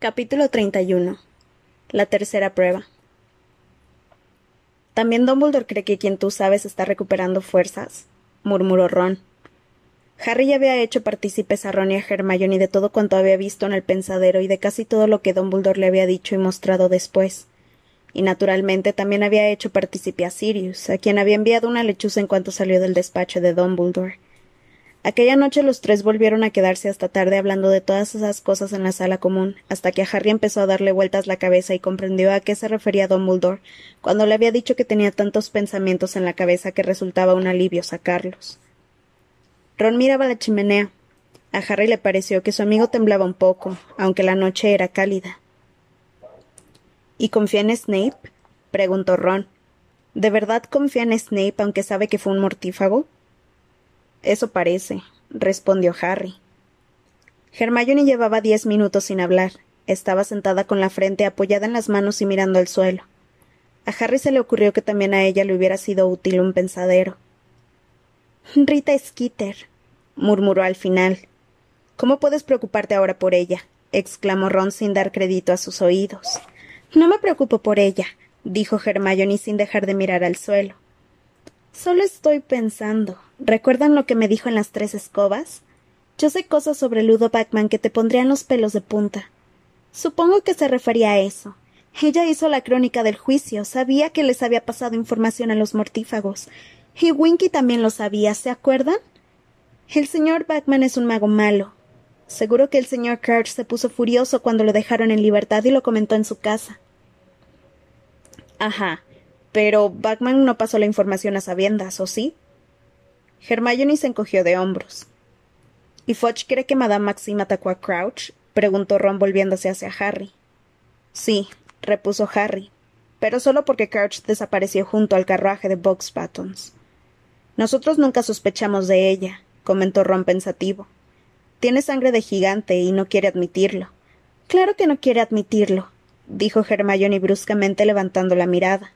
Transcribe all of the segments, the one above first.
Capítulo 31. La tercera prueba. También Dumbledore cree que quien tú sabes está recuperando fuerzas, murmuró Ron. Harry ya había hecho partícipes a Ron y a Hermione de todo cuanto había visto en el pensadero y de casi todo lo que Dumbledore le había dicho y mostrado después. Y naturalmente también había hecho partícipe a Sirius, a quien había enviado una lechuza en cuanto salió del despacho de Dumbledore. Aquella noche los tres volvieron a quedarse hasta tarde hablando de todas esas cosas en la sala común, hasta que a Harry empezó a darle vueltas la cabeza y comprendió a qué se refería Dumbledore cuando le había dicho que tenía tantos pensamientos en la cabeza que resultaba un alivio sacarlos. Ron miraba la chimenea. A Harry le pareció que su amigo temblaba un poco, aunque la noche era cálida. ¿Y confía en Snape? preguntó Ron. ¿De verdad confía en Snape aunque sabe que fue un mortífago? Eso parece, respondió Harry. Hermione llevaba diez minutos sin hablar. Estaba sentada con la frente apoyada en las manos y mirando al suelo. A Harry se le ocurrió que también a ella le hubiera sido útil un pensadero. Rita Skeeter, murmuró al final. ¿Cómo puedes preocuparte ahora por ella? exclamó Ron sin dar crédito a sus oídos. No me preocupo por ella, dijo Hermione sin dejar de mirar al suelo. Solo estoy pensando. ¿Recuerdan lo que me dijo en las tres escobas? Yo sé cosas sobre Ludo Backman que te pondrían los pelos de punta. Supongo que se refería a eso. Ella hizo la crónica del juicio, sabía que les había pasado información a los mortífagos, y Winky también lo sabía, ¿se acuerdan? El señor Batman es un mago malo. Seguro que el señor Crouch se puso furioso cuando lo dejaron en libertad y lo comentó en su casa. Ajá. Pero no pasó la información a sabiendas, ¿o sí? Hermione se encogió de hombros. ¿Y Fudge cree que Madame Maxime atacó a Crouch? preguntó Ron volviéndose hacia Harry. Sí, repuso Harry, pero solo porque Crouch desapareció junto al carruaje de Box Buttons. Nosotros nunca sospechamos de ella, comentó Ron pensativo. Tiene sangre de gigante y no quiere admitirlo. Claro que no quiere admitirlo, dijo Hermione bruscamente levantando la mirada.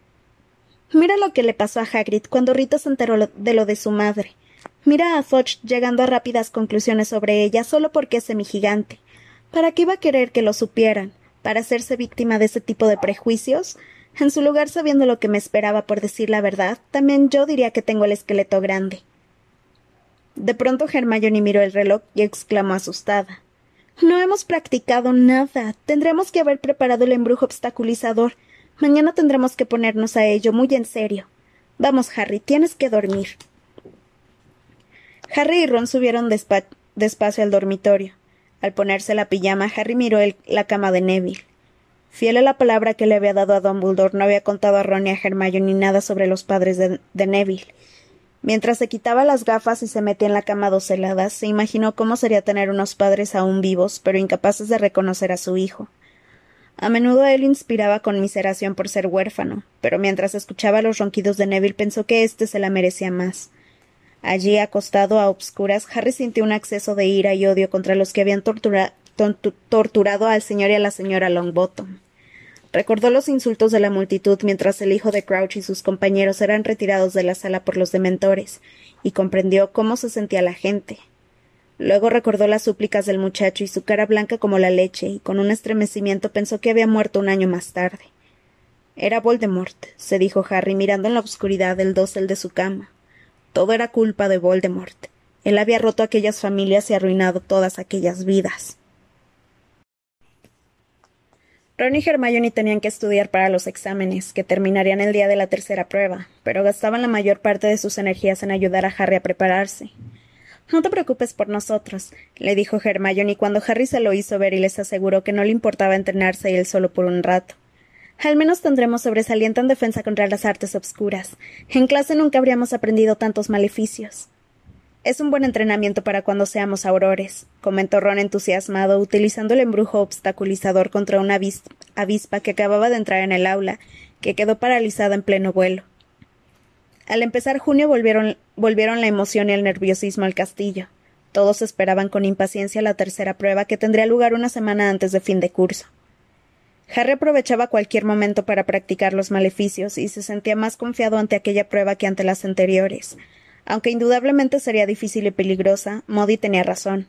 Mira lo que le pasó a Hagrid cuando Rita se enteró de lo de su madre. Mira a Fudge llegando a rápidas conclusiones sobre ella solo porque es semigigante. ¿Para qué iba a querer que lo supieran? ¿Para hacerse víctima de ese tipo de prejuicios? En su lugar, sabiendo lo que me esperaba por decir la verdad, también yo diría que tengo el esqueleto grande. De pronto Hermione miró el reloj y exclamó asustada. No hemos practicado nada. Tendremos que haber preparado el embrujo obstaculizador. Mañana tendremos que ponernos a ello muy en serio. Vamos, Harry, tienes que dormir. Harry y Ron subieron despacio al dormitorio. Al ponerse la pijama, Harry miró la cama de Neville. Fiel a la palabra que le había dado a Dumbledore, no había contado a Ron y a Hermione ni nada sobre los padres de, Neville. Mientras se quitaba las gafas y se metía en la cama dos heladas, se imaginó cómo sería tener unos padres aún vivos, pero incapaces de reconocer a su hijo. A menudo él inspiraba conmiseración por ser huérfano, pero mientras escuchaba los ronquidos de Neville pensó que éste se la merecía más. Allí, acostado a obscuras, Harry sintió un acceso de ira y odio contra los que habían torturado torturado al señor y a la señora Longbottom. Recordó los insultos de la multitud mientras el hijo de Crouch y sus compañeros eran retirados de la sala por los dementores, y comprendió cómo se sentía la gente. Luego recordó las súplicas del muchacho y su cara blanca como la leche, y con un estremecimiento pensó que había muerto un año más tarde. Era Voldemort, se dijo Harry mirando en la oscuridad el dosel de su cama. Todo era culpa de Voldemort. Él había roto aquellas familias y arruinado todas aquellas vidas. Ron y Hermione tenían que estudiar para los exámenes, que terminarían el día de la tercera prueba, pero gastaban la mayor parte de sus energías en ayudar a Harry a prepararse. No te preocupes por nosotros, le dijo Hermione cuando Harry se lo hizo ver y les aseguró que no le importaba entrenarse él solo por un rato. Al menos tendremos sobresaliente en defensa contra las artes obscuras. En clase nunca habríamos aprendido tantos maleficios. Es un buen entrenamiento para cuando seamos aurores, comentó Ron entusiasmado, utilizando el embrujo obstaculizador contra una avispa que acababa de entrar en el aula, que quedó paralizada en pleno vuelo. Al empezar junio volvieron, volvieron la emoción y el nerviosismo al castillo. Todos esperaban con impaciencia la tercera prueba que tendría lugar una semana antes de fin de curso. Harry aprovechaba cualquier momento para practicar los maleficios y se sentía más confiado ante aquella prueba que ante las anteriores, aunque indudablemente sería difícil y peligrosa, Modi tenía razón.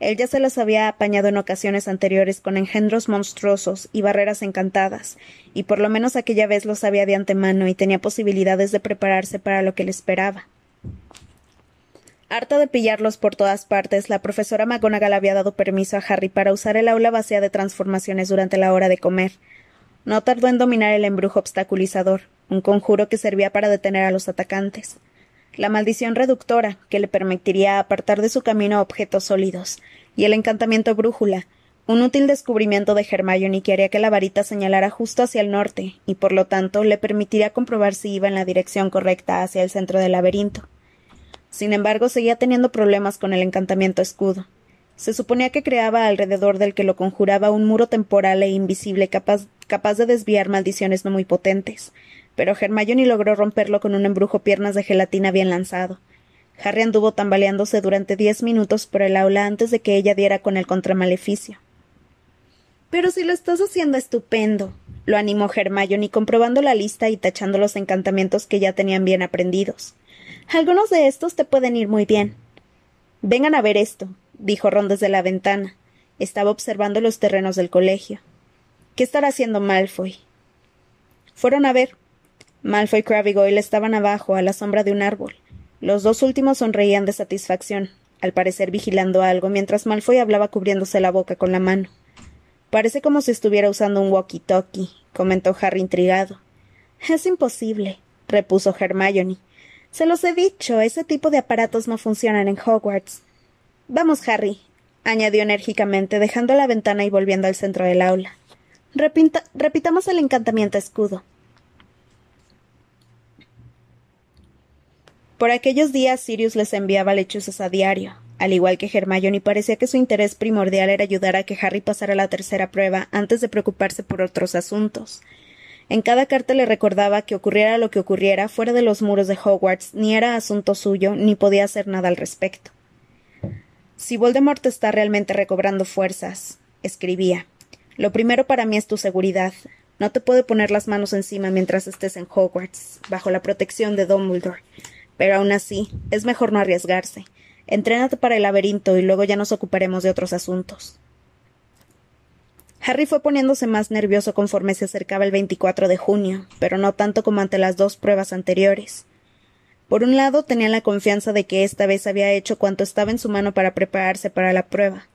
Él ya se las había apañado en ocasiones anteriores con engendros monstruosos y barreras encantadas, y por lo menos aquella vez lo sabía de antemano y tenía posibilidades de prepararse para lo que le esperaba. Harta de pillarlos por todas partes, la profesora McGonagall había dado permiso a Harry para usar el aula vacía de transformaciones durante la hora de comer. No tardó en dominar el embrujo obstaculizador, un conjuro que servía para detener a los atacantes. La maldición reductora, que le permitiría apartar de su camino objetos sólidos, y el encantamiento brújula, un útil descubrimiento de Hermione que haría que la varita señalara justo hacia el norte, y por lo tanto le permitiría comprobar si iba en la dirección correcta hacia el centro del laberinto. Sin embargo, seguía teniendo problemas con el encantamiento escudo. Se suponía que creaba alrededor del que lo conjuraba un muro temporal e invisible capaz, capaz de desviar maldiciones no muy potentes, pero Hermione logró romperlo con un embrujo piernas de gelatina bien lanzado. Harry anduvo tambaleándose durante diez minutos por el aula antes de que ella diera con el contramaleficio. Pero si lo estás haciendo estupendo, lo animó Hermione comprobando la lista y tachando los encantamientos que ya tenían bien aprendidos. Algunos de estos te pueden ir muy bien. Vengan a ver esto, dijo Ron desde la ventana. Estaba observando los terrenos del colegio. ¿Qué estará haciendo Malfoy? Fueron a ver. Malfoy Crabbe y Goyle estaban abajo, a la sombra de un árbol. Los dos últimos sonreían de satisfacción, al parecer vigilando algo, mientras Malfoy hablaba cubriéndose la boca con la mano. Parece como si estuviera usando un walkie-talkie, comentó Harry intrigado. Es imposible, repuso Hermione. Se los he dicho, ese tipo de aparatos no funcionan en Hogwarts. Vamos, Harry, añadió enérgicamente, dejando la ventana y volviendo al centro del aula. repitamos el encantamiento escudo. Por aquellos días Sirius les enviaba lechuzas a diario. Al igual que Hermione, parecía que su interés primordial era ayudar a que Harry pasara la tercera prueba antes de preocuparse por otros asuntos. En cada carta le recordaba que ocurriera lo que ocurriera fuera de los muros de Hogwarts, ni era asunto suyo, ni podía hacer nada al respecto. Si Voldemort está realmente recobrando fuerzas, escribía, lo primero para mí es tu seguridad. No te puede poner las manos encima mientras estés en Hogwarts, bajo la protección de Dumbledore. Pero aún así, es mejor no arriesgarse. Entrénate para el laberinto y luego ya nos ocuparemos de otros asuntos. Harry fue poniéndose más nervioso conforme se acercaba el 24 de junio, pero no tanto como ante las dos pruebas anteriores. Por un lado, tenía la confianza de que esta vez había hecho cuanto estaba en su mano para prepararse para la prueba.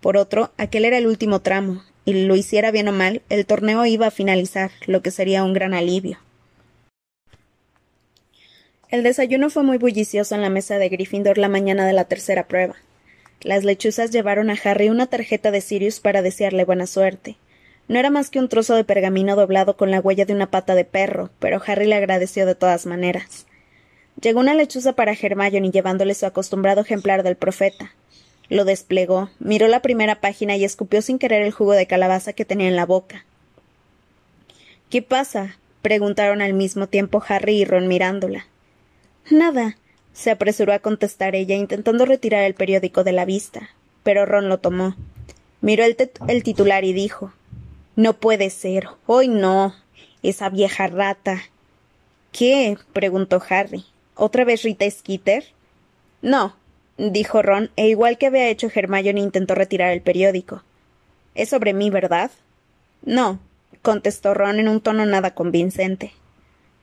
Por otro, aquel era el último tramo, y lo hiciera bien o mal, el torneo iba a finalizar, lo que sería un gran alivio. El desayuno fue muy bullicioso en la mesa de Gryffindor la mañana de la tercera prueba. Las lechuzas llevaron a Harry una tarjeta de Sirius para desearle buena suerte. No era más que un trozo de pergamino doblado con la huella de una pata de perro, pero Harry le agradeció de todas maneras. Llegó una lechuza para Hermione llevándole su acostumbrado ejemplar del profeta. Lo desplegó, miró la primera página y escupió sin querer el jugo de calabaza que tenía en la boca. ¿Qué pasa? preguntaron al mismo tiempo Harry y Ron mirándola. Nada, se apresuró a contestar ella, intentando retirar el periódico de la vista. Pero Ron lo tomó. Miró el, el titular y dijo No puede ser. Hoy no. Esa vieja rata. ¿Qué? preguntó Harry. ¿Otra vez Rita Skeeter? No, dijo Ron, e igual que había hecho Hermione intentó retirar el periódico. Es sobre mí, ¿verdad? No, contestó Ron en un tono nada convincente.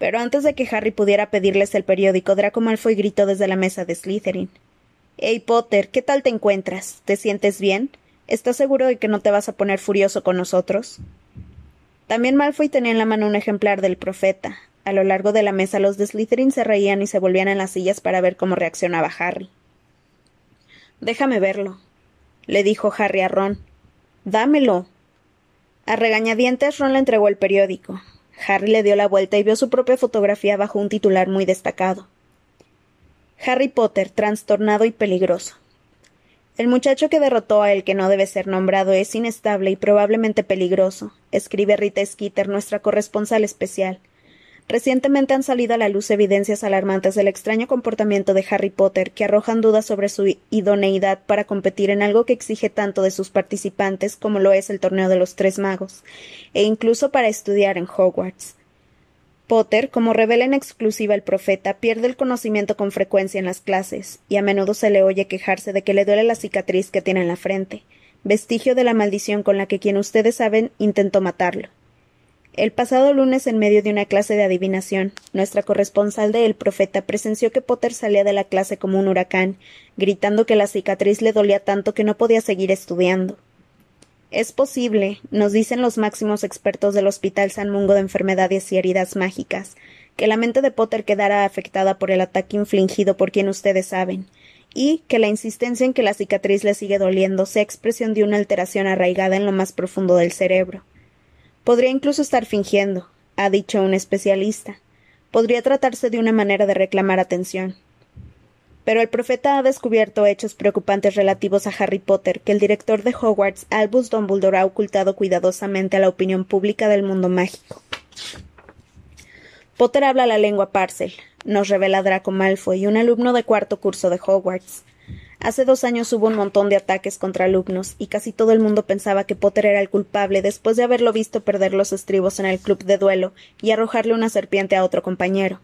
Pero antes de que Harry pudiera pedirles el periódico, Draco Malfoy gritó desde la mesa de Slytherin. Hey Potter, ¿qué tal te encuentras? ¿Te sientes bien? ¿Estás seguro de que no te vas a poner furioso con nosotros? También Malfoy tenía en la mano un ejemplar del profeta. A lo largo de la mesa los de Slytherin se reían y se volvían en las sillas para ver cómo reaccionaba Harry. Déjame verlo, le dijo Harry a Ron. Dámelo. A regañadientes Ron le entregó el periódico. Harry le dio la vuelta y vio su propia fotografía bajo un titular muy destacado. Harry Potter, trastornado y peligroso. El muchacho que derrotó a el que no debe ser nombrado es inestable y probablemente peligroso, escribe Rita Skeeter, nuestra corresponsal especial. Recientemente han salido a la luz evidencias alarmantes del extraño comportamiento de Harry Potter que arrojan dudas sobre su idoneidad para competir en algo que exige tanto de sus participantes como lo es el torneo de los tres magos, e incluso para estudiar en Hogwarts. Potter, como revela en exclusiva el profeta, pierde el conocimiento con frecuencia en las clases, y a menudo se le oye quejarse de que le duele la cicatriz que tiene en la frente, vestigio de la maldición con la que quien ustedes saben intentó matarlo. El pasado lunes, en medio de una clase de adivinación, nuestra corresponsal de El Profeta presenció que Potter salía de la clase como un huracán, gritando que la cicatriz le dolía tanto que no podía seguir estudiando. Es posible, nos dicen los máximos expertos del Hospital San Mungo de Enfermedades y Heridas Mágicas, que la mente de Potter quedara afectada por el ataque infligido por quien ustedes saben, y que la insistencia en que la cicatriz le sigue doliendo sea expresión de una alteración arraigada en lo más profundo del cerebro. Podría incluso estar fingiendo, ha dicho un especialista. Podría tratarse de una manera de reclamar atención. Pero el profeta ha descubierto hechos preocupantes relativos a Harry Potter que el director de Hogwarts, Albus Dumbledore, ha ocultado cuidadosamente a la opinión pública del mundo mágico. Potter habla la lengua Parcel, nos revela Draco Malfoy, un alumno de cuarto curso de Hogwarts. Hace dos años hubo un montón de ataques contra alumnos, y casi todo el mundo pensaba que Potter era el culpable después de haberlo visto perder los estribos en el club de duelo y arrojarle una serpiente a otro compañero.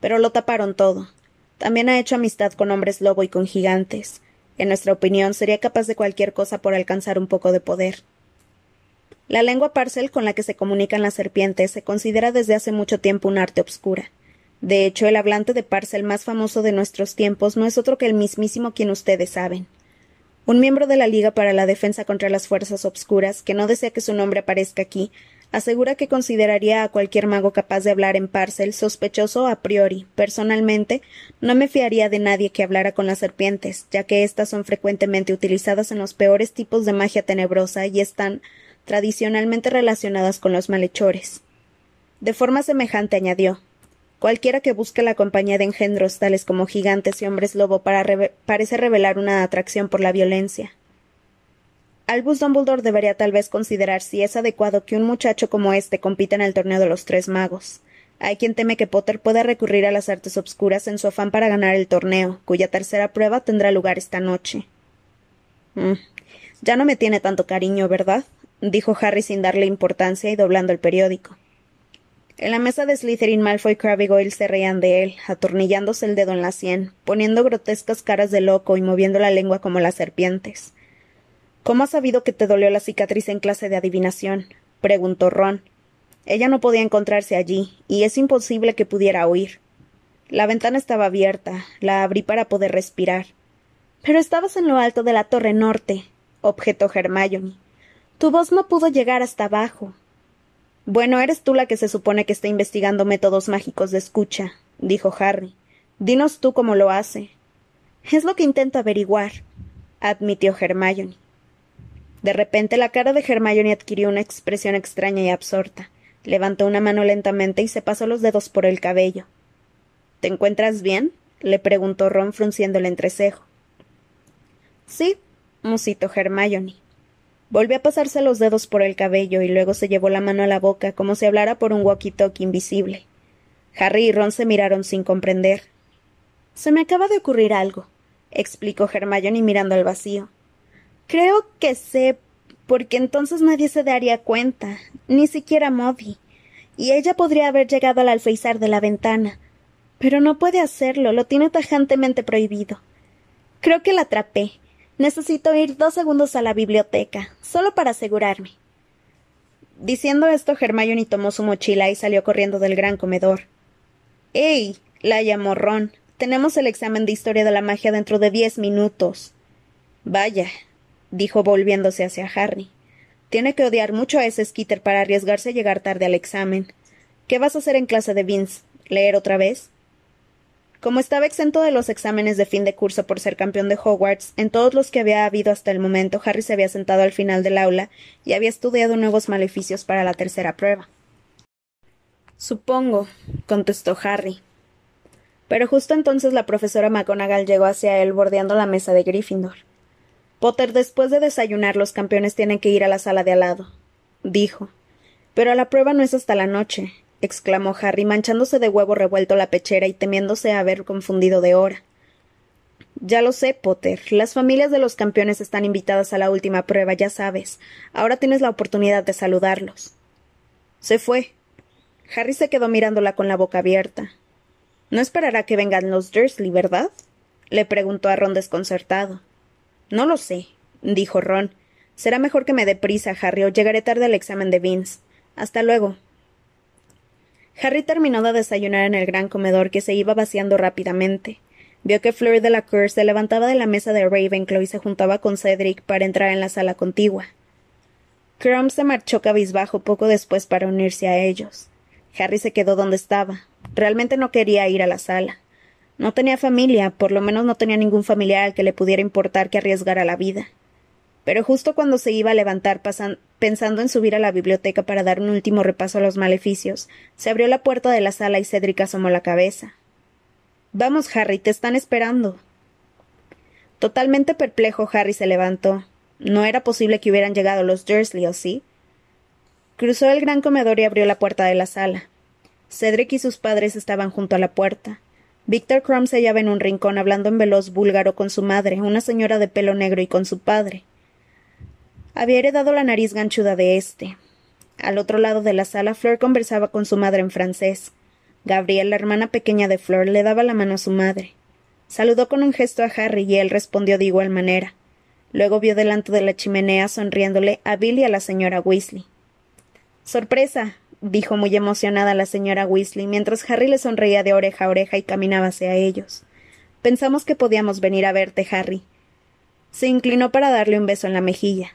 Pero lo taparon todo. También ha hecho amistad con hombres lobo y con gigantes. En nuestra opinión, sería capaz de cualquier cosa por alcanzar un poco de poder. La lengua parcel con la que se comunican las serpientes se considera desde hace mucho tiempo un arte obscura. De hecho, el hablante de parcel más famoso de nuestros tiempos no es otro que el mismísimo quien ustedes saben. Un miembro de la Liga para la Defensa contra las Fuerzas Obscuras, que no desea que su nombre aparezca aquí, asegura que consideraría a cualquier mago capaz de hablar en Parcel sospechoso a priori. Personalmente, no me fiaría de nadie que hablara con las serpientes, ya que éstas son frecuentemente utilizadas en los peores tipos de magia tenebrosa y están tradicionalmente relacionadas con los malhechores. De forma semejante añadió Cualquiera que busque la compañía de engendros tales como gigantes y hombres lobo parece revelar una atracción por la violencia. Albus Dumbledore debería tal vez considerar si es adecuado que un muchacho como este compita en el torneo de los tres magos. Hay quien teme que Potter pueda recurrir a las artes obscuras en su afán para ganar el torneo, cuya tercera prueba tendrá lugar esta noche. Mm. Ya no me tiene tanto cariño, ¿verdad? dijo Harry sin darle importancia y doblando el periódico. En la mesa de Slytherin, Malfoy y Crabbe Goyle se reían de él, atornillándose el dedo en la sien, poniendo grotescas caras de loco y moviendo la lengua como las serpientes. ¿Cómo has sabido que te dolió la cicatriz en clase de adivinación? preguntó Ron. Ella no podía encontrarse allí, y es imposible que pudiera oír. La ventana estaba abierta, la abrí para poder respirar. Pero estabas en lo alto de la torre norte, objetó Hermione. Tu voz no pudo llegar hasta abajo. Bueno, eres tú la que se supone que está investigando métodos mágicos de escucha, dijo Harry. Dinos tú cómo lo hace. Es lo que intento averiguar, admitió Hermione. De repente la cara de Hermione adquirió una expresión extraña y absorta. Levantó una mano lentamente y se pasó los dedos por el cabello. ¿Te encuentras bien? le preguntó Ron frunciendo el entrecejo. Sí, musitó Hermione. Volvió a pasarse los dedos por el cabello y luego se llevó la mano a la boca como si hablara por un walkie-talkie invisible. Harry y Ron se miraron sin comprender. Se me acaba de ocurrir algo, explicó Hermione mirando al vacío. Creo que sé, porque entonces nadie se daría cuenta, ni siquiera Moby. Y ella podría haber llegado al alféizar de la ventana. Pero no puede hacerlo, lo tiene tajantemente prohibido. Creo que la atrapé. Necesito ir dos segundos a la biblioteca, solo para asegurarme. Diciendo esto, Hermione tomó su mochila y salió corriendo del gran comedor. ¡Ey! la llamó Ron. Tenemos el examen de historia de la magia dentro de diez minutos. Vaya, dijo volviéndose hacia Harry. Tiene que odiar mucho a ese Skitter para arriesgarse a llegar tarde al examen. ¿Qué vas a hacer en clase de Vince? ¿Leer otra vez? Como estaba exento de los exámenes de fin de curso por ser campeón de Hogwarts, en todos los que había habido hasta el momento, Harry se había sentado al final del aula y había estudiado nuevos maleficios para la tercera prueba. Supongo, contestó Harry. Pero justo entonces la profesora McGonagall llegó hacia él bordeando la mesa de Gryffindor. Potter, después de desayunar, los campeones tienen que ir a la sala de al lado, dijo. Pero la prueba no es hasta la noche, exclamó Harry, manchándose de huevo revuelto la pechera y temiéndose haber confundido de hora. Ya lo sé, Potter. Las familias de los campeones están invitadas a la última prueba, ya sabes. Ahora tienes la oportunidad de saludarlos. Se fue. Harry se quedó mirándola con la boca abierta. No esperará que vengan los Dursley, ¿verdad? le preguntó a Ron desconcertado. No lo sé, dijo Ron. Será mejor que me dé prisa, Harry, o llegaré tarde al examen de Vince. Hasta luego. Harry terminó de desayunar en el gran comedor que se iba vaciando rápidamente. Vio que Fleur de la se levantaba de la mesa de Ravenclaw y se juntaba con Cedric para entrar en la sala contigua. Crumb se marchó cabizbajo poco después para unirse a ellos. Harry se quedó donde estaba. Realmente no quería ir a la sala. No tenía familia, por lo menos no tenía ningún familiar al que le pudiera importar que arriesgara la vida. Pero justo cuando se iba a levantar pensando en subir a la biblioteca para dar un último repaso a los maleficios, se abrió la puerta de la sala y Cedric asomó la cabeza. Vamos, Harry, te están esperando. Totalmente perplejo, Harry se levantó. No era posible que hubieran llegado los Dursley, ¿o sí? Cruzó el gran comedor y abrió la puerta de la sala. Cedric y sus padres estaban junto a la puerta. Víctor Crumb se hallaba en un rincón hablando en veloz búlgaro con su madre, una señora de pelo negro, y con su padre. Había heredado la nariz ganchuda de éste. Al otro lado de la sala, Fleur conversaba con su madre en francés. Gabriel, la hermana pequeña de Fleur, le daba la mano a su madre. Saludó con un gesto a Harry y él respondió de igual manera. Luego vio delante de la chimenea, sonriéndole, a Bill y a la señora Weasley. Sorpresa, dijo muy emocionada la señora Weasley, mientras Harry le sonreía de oreja a oreja y caminaba hacia ellos. Pensamos que podíamos venir a verte, Harry. Se inclinó para darle un beso en la mejilla.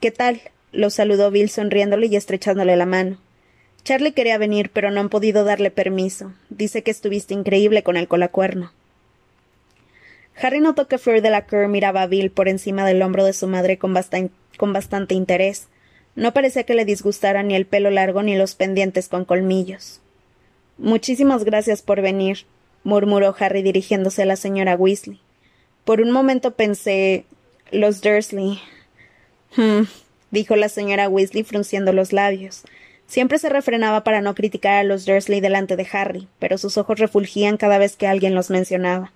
¿Qué tal? lo saludó Bill sonriéndole y estrechándole la mano. Charlie quería venir, pero no han podido darle permiso. Dice que estuviste increíble con el colacuerno. Harry notó que Fleur de la Cour miraba a Bill por encima del hombro de su madre con, con bastante interés, no parecía que le disgustara ni el pelo largo ni los pendientes con colmillos. Muchísimas gracias por venir, murmuró Harry dirigiéndose a la señora Weasley. Por un momento pensé. los Dursley. Hmm, dijo la señora Weasley frunciendo los labios. Siempre se refrenaba para no criticar a los Dursley delante de Harry, pero sus ojos refulgían cada vez que alguien los mencionaba.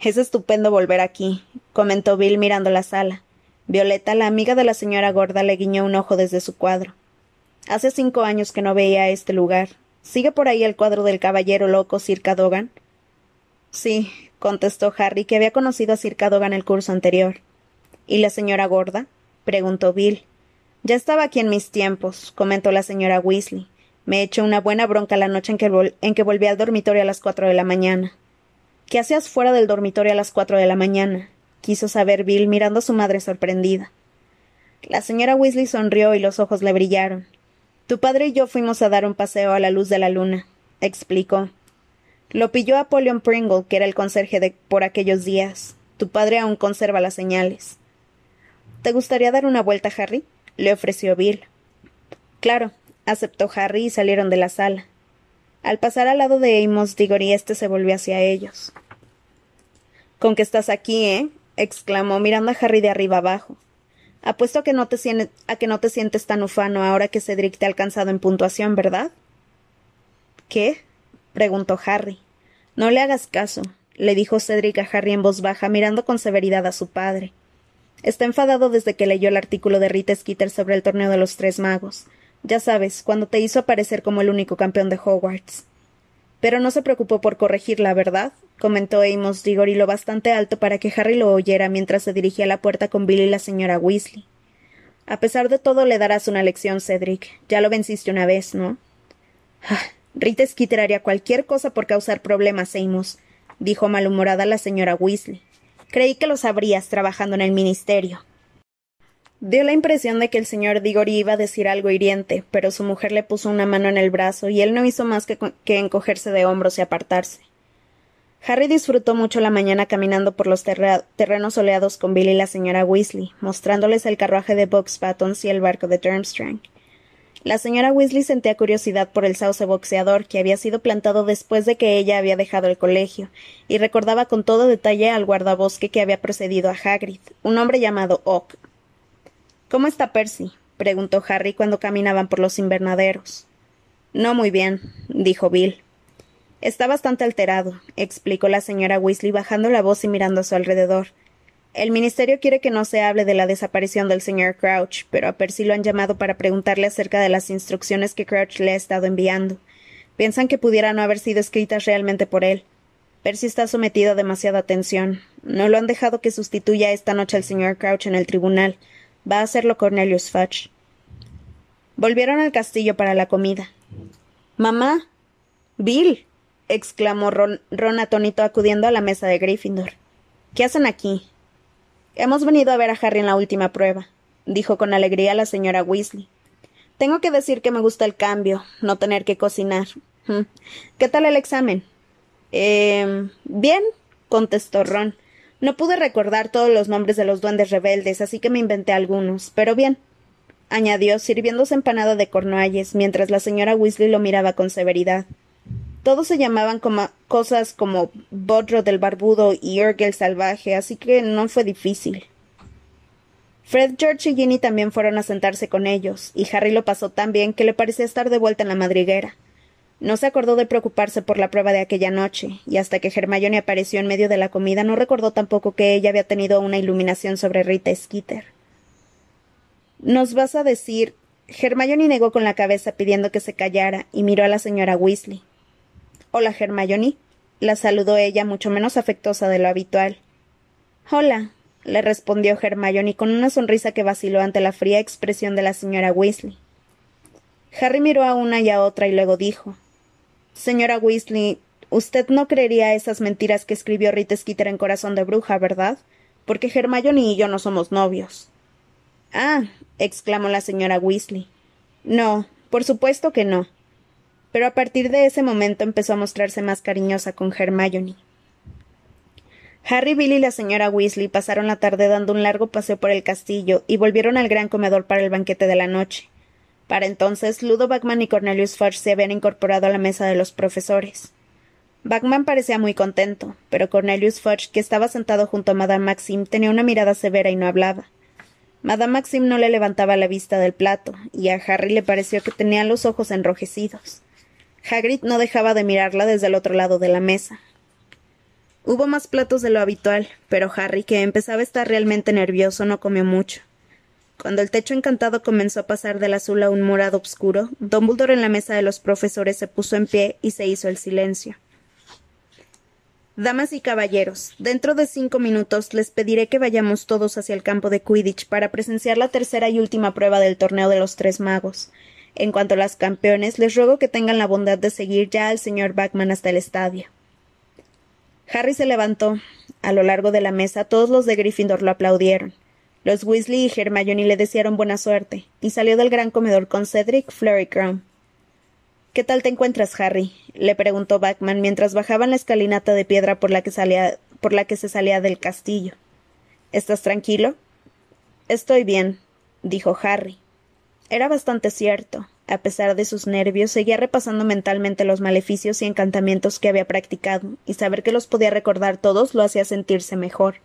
Es estupendo volver aquí, comentó Bill mirando la sala. Violeta, la amiga de la señora gorda, le guiñó un ojo desde su cuadro. Hace cinco años que no veía este lugar. ¿Sigue por ahí el cuadro del caballero loco Sir Cadogan? Sí, contestó Harry, que había conocido a Sir Cadogan el curso anterior. ¿Y la señora gorda? Preguntó Bill. Ya estaba aquí en mis tiempos, comentó la señora Weasley. Me echó una buena bronca la noche en que, en que volví al dormitorio a las cuatro de la mañana. ¿Qué hacías fuera del dormitorio a las cuatro de la mañana? quiso saber Bill mirando a su madre sorprendida. La señora Weasley sonrió y los ojos le brillaron. Tu padre y yo fuimos a dar un paseo a la luz de la luna, explicó. Lo pilló Apollyon Pringle, que era el conserje de por aquellos días. Tu padre aún conserva las señales. ¿Te gustaría dar una vuelta, Harry? le ofreció Bill. Claro, aceptó Harry y salieron de la sala. Al pasar al lado de Amos, Diggory este se volvió hacia ellos. Con que estás aquí, ¿eh? exclamó mirando a Harry de arriba abajo. Apuesto a que no te, a que no te sientes tan ufano ahora que Cedric te ha alcanzado en puntuación, ¿verdad? ¿Qué? preguntó Harry. No le hagas caso, le dijo Cedric a Harry en voz baja, mirando con severidad a su padre. Está enfadado desde que leyó el artículo de Rita Skeeter sobre el torneo de los tres magos. Ya sabes, cuando te hizo aparecer como el único campeón de Hogwarts. Pero no se preocupó por corregirla, ¿verdad? comentó Amos Diggory lo bastante alto para que Harry lo oyera mientras se dirigía a la puerta con Bill y la señora Weasley. A pesar de todo, le darás una lección, Cedric. Ya lo venciste una vez, ¿no? Ah, Rita Skeeter haría cualquier cosa por causar problemas, Amos, dijo malhumorada la señora Weasley. Creí que lo sabrías trabajando en el ministerio. Dio la impresión de que el señor Diggory iba a decir algo hiriente, pero su mujer le puso una mano en el brazo y él no hizo más que, encogerse de hombros y apartarse. Harry disfrutó mucho la mañana caminando por los terrenos soleados con Bill y la señora Weasley, mostrándoles el carruaje de Box Pattons y el barco de Durmstrang. La señora Weasley sentía curiosidad por el sauce boxeador que había sido plantado después de que ella había dejado el colegio, y recordaba con todo detalle al guardabosque que había precedido a Hagrid, un hombre llamado Oak, ¿Cómo está Percy? preguntó Harry cuando caminaban por los invernaderos. No muy bien, dijo Bill. Está bastante alterado, explicó la señora Weasley bajando la voz y mirando a su alrededor. El ministerio quiere que no se hable de la desaparición del señor Crouch, pero a Percy lo han llamado para preguntarle acerca de las instrucciones que Crouch le ha estado enviando. Piensan que pudieran no haber sido escritas realmente por él. Percy está sometido a demasiada tensión. No lo han dejado que sustituya esta noche al señor Crouch en el tribunal. Va a hacerlo Cornelius Fudge. Volvieron al castillo para la comida. Mamá. Bill. exclamó Ron, Ron atónito acudiendo a la mesa de Gryffindor. ¿Qué hacen aquí? Hemos venido a ver a Harry en la última prueba, dijo con alegría la señora Weasley. Tengo que decir que me gusta el cambio, no tener que cocinar. ¿Qué tal el examen? Eh, bien, contestó Ron. No pude recordar todos los nombres de los duendes rebeldes, así que me inventé algunos, pero bien, añadió, sirviéndose empanada de cornualles, mientras la señora Weasley lo miraba con severidad. Todos se llamaban cosas como Bodro del Barbudo y Urgel Salvaje, así que no fue difícil. Fred, George y Ginny también fueron a sentarse con ellos, y Harry lo pasó tan bien que le parecía estar de vuelta en la madriguera. No se acordó de preocuparse por la prueba de aquella noche, y hasta que Hermione apareció en medio de la comida no recordó tampoco que ella había tenido una iluminación sobre Rita Skeeter. ¿Nos vas a decir? Hermione negó con la cabeza pidiendo que se callara y miró a la señora Weasley. Hola, Hermione. La saludó ella mucho menos afectuosa de lo habitual. Hola, le respondió Hermione con una sonrisa que vaciló ante la fría expresión de la señora Weasley. Harry miró a una y a otra y luego dijo Señora Weasley, usted no creería esas mentiras que escribió Rita Skeeter en Corazón de Bruja, ¿verdad? Porque Hermione y yo no somos novios. Ah, exclamó la señora Weasley. No, por supuesto que no pero a partir de ese momento empezó a mostrarse más cariñosa con Hermione. Harry, Bill y la señora Weasley pasaron la tarde dando un largo paseo por el castillo y volvieron al gran comedor para el banquete de la noche. Para entonces, Ludo Bagman y Cornelius Fudge se habían incorporado a la mesa de los profesores. Bagman parecía muy contento, pero Cornelius Fudge, que estaba sentado junto a Madame Maxim, tenía una mirada severa y no hablaba. Madame Maxim no le levantaba la vista del plato, y a Harry le pareció que tenía los ojos enrojecidos. Hagrid no dejaba de mirarla desde el otro lado de la mesa. Hubo más platos de lo habitual, pero Harry, que empezaba a estar realmente nervioso, no comió mucho. Cuando el techo encantado comenzó a pasar del azul a un morado oscuro, Dumbledore en la mesa de los profesores se puso en pie y se hizo el silencio. Damas y caballeros, dentro de cinco minutos les pediré que vayamos todos hacia el campo de Quidditch para presenciar la tercera y última prueba del torneo de los tres magos. En cuanto a las campeones, les ruego que tengan la bondad de seguir ya al señor Backman hasta el estadio. Harry se levantó. A lo largo de la mesa todos los de Gryffindor lo aplaudieron. Los Weasley y Hermione le desearon buena suerte, y salió del gran comedor con Cedric Flurrycrown. ¿Qué tal te encuentras, Harry? le preguntó Backman mientras bajaban la escalinata de piedra por la que salía por la que se salía del castillo. ¿Estás tranquilo? Estoy bien, dijo Harry. Era bastante cierto. A pesar de sus nervios, seguía repasando mentalmente los maleficios y encantamientos que había practicado, y saber que los podía recordar todos lo hacía sentirse mejor.